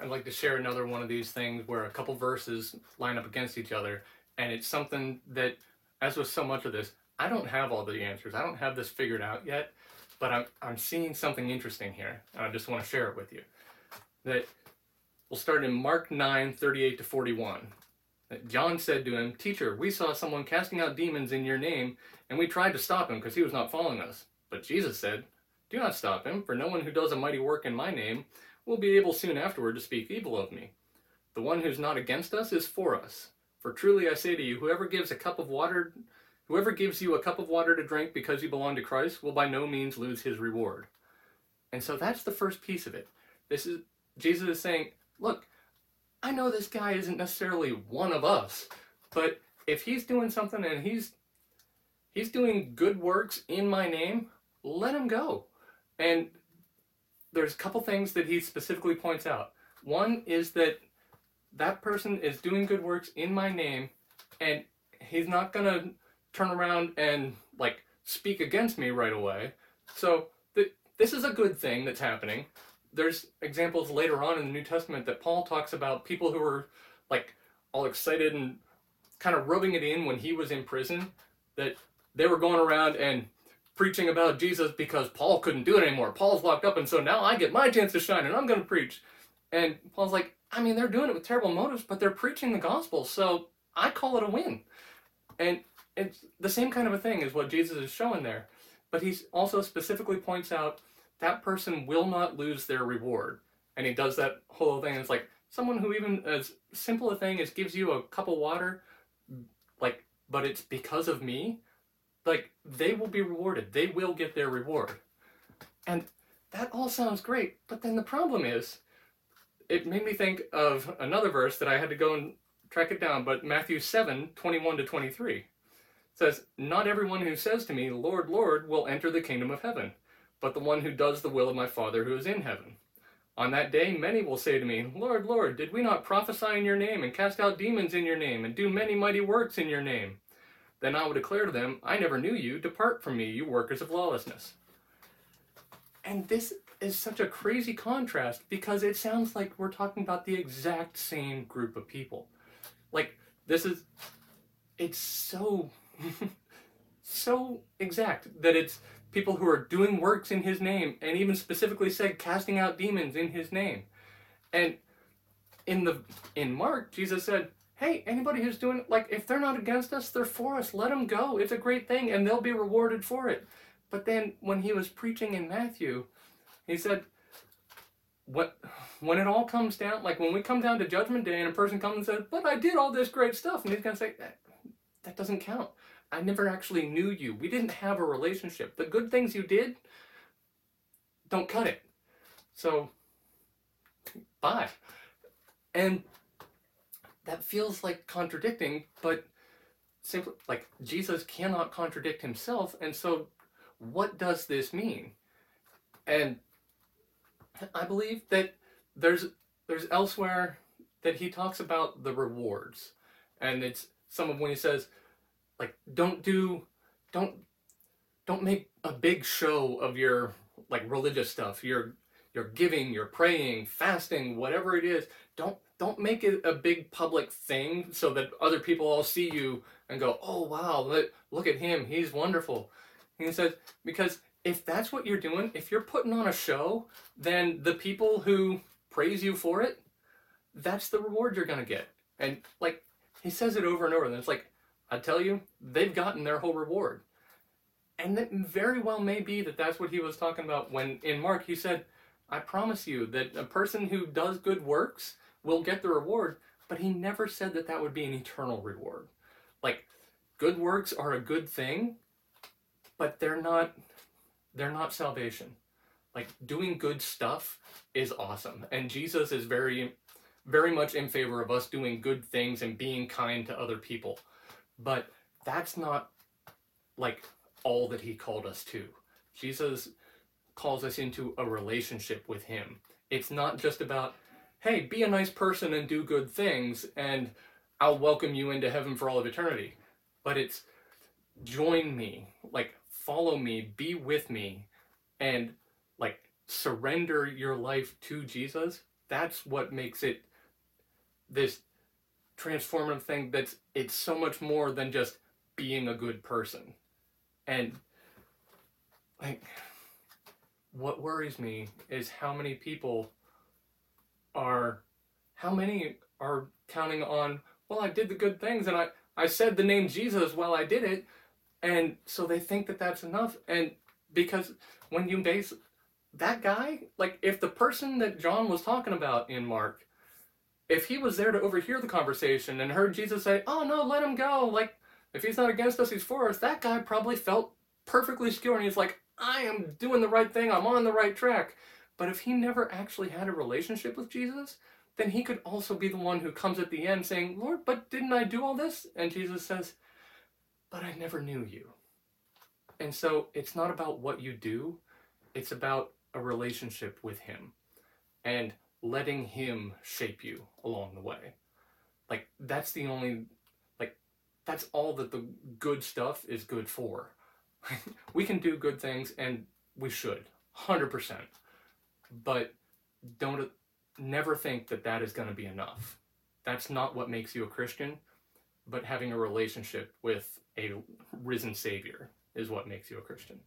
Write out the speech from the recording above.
I'd like to share another one of these things where a couple verses line up against each other, and it's something that, as with so much of this, I don't have all the answers. I don't have this figured out yet, but I'm, I'm seeing something interesting here, and I just want to share it with you. That we'll start in Mark 9 38 to 41. That John said to him, Teacher, we saw someone casting out demons in your name, and we tried to stop him because he was not following us. But Jesus said, Do not stop him, for no one who does a mighty work in my name will be able soon afterward to speak evil of me. The one who's not against us is for us. For truly I say to you, whoever gives a cup of water, whoever gives you a cup of water to drink because you belong to Christ will by no means lose his reward. And so that's the first piece of it. This is Jesus is saying, look, I know this guy isn't necessarily one of us, but if he's doing something and he's he's doing good works in my name, let him go. And there's a couple things that he specifically points out. One is that that person is doing good works in my name, and he's not gonna turn around and like speak against me right away. So th- this is a good thing that's happening. There's examples later on in the New Testament that Paul talks about people who were like all excited and kind of rubbing it in when he was in prison that they were going around and preaching about Jesus because Paul couldn't do it anymore. Paul's locked up, and so now I get my chance to shine, and I'm going to preach. And Paul's like, I mean, they're doing it with terrible motives, but they're preaching the gospel, so I call it a win. And it's the same kind of a thing as what Jesus is showing there. But he also specifically points out that person will not lose their reward. And he does that whole thing. It's like someone who even as simple a thing as gives you a cup of water, like, but it's because of me, like they will be rewarded. They will get their reward. And that all sounds great, but then the problem is it made me think of another verse that I had to go and track it down, but Matthew 7, 21 to 23 says, Not everyone who says to me, Lord, Lord, will enter the kingdom of heaven, but the one who does the will of my Father who is in heaven. On that day, many will say to me, Lord, Lord, did we not prophesy in your name, and cast out demons in your name, and do many mighty works in your name? Then I will declare to them, I never knew you. Depart from me, you workers of lawlessness. And this is such a crazy contrast because it sounds like we're talking about the exact same group of people. Like, this is, it's so, so exact that it's people who are doing works in his name and even specifically said casting out demons in his name. And in the in Mark, Jesus said, "Hey, anybody who's doing like if they're not against us, they're for us. Let them go. It's a great thing and they'll be rewarded for it." But then when he was preaching in Matthew, he said, "What when it all comes down, like when we come down to judgment day and a person comes and says, "But I did all this great stuff." And he's to say, that, "That doesn't count. I never actually knew you. We didn't have a relationship. The good things you did don't cut it." So, bye. And that feels like contradicting, but simply like Jesus cannot contradict himself, and so what does this mean? And I believe that there's there's elsewhere that he talks about the rewards, and it's some of when he says, like, don't do, don't, don't make a big show of your like religious stuff, your your giving, you're praying, fasting, whatever it is. Don't don't make it a big public thing so that other people all see you and go, oh wow, look, look at him, he's wonderful. He says because if that's what you're doing, if you're putting on a show, then the people who praise you for it, that's the reward you're going to get. And like he says it over and over, and it's like, I tell you, they've gotten their whole reward. And it very well may be that that's what he was talking about when in Mark he said, I promise you that a person who does good works will get the reward, but he never said that that would be an eternal reward. Like, good works are a good thing, but they're not they're not salvation. Like doing good stuff is awesome. And Jesus is very very much in favor of us doing good things and being kind to other people. But that's not like all that he called us to. Jesus calls us into a relationship with him. It's not just about, hey, be a nice person and do good things and I'll welcome you into heaven for all of eternity. But it's join me, like follow me, be with me, and like surrender your life to Jesus that's what makes it this transformative thing that's it's so much more than just being a good person and like what worries me is how many people are how many are counting on well i did the good things and i i said the name jesus while i did it. And so they think that that's enough. And because when you base that guy like if the person that john was talking about in mark if he was there to overhear the conversation and heard jesus say oh no let him go like if he's not against us he's for us that guy probably felt perfectly secure and he's like I am doing the right thing, I'm on the right track. But if he never actually had a relationship with Jesus, then he could also be the one who comes at the end saying, Lord, but didn't I do all this? And Jesus says, But I never knew you. And so it's not about what you do, it's about a relationship with him and letting him shape you along the way. Like, that's the only, like, that's all that the good stuff is good for. we can do good things and we should 100% but don't never think that that is going to be enough. That's not what makes you a christian but having a relationship with a risen savior is what makes you a christian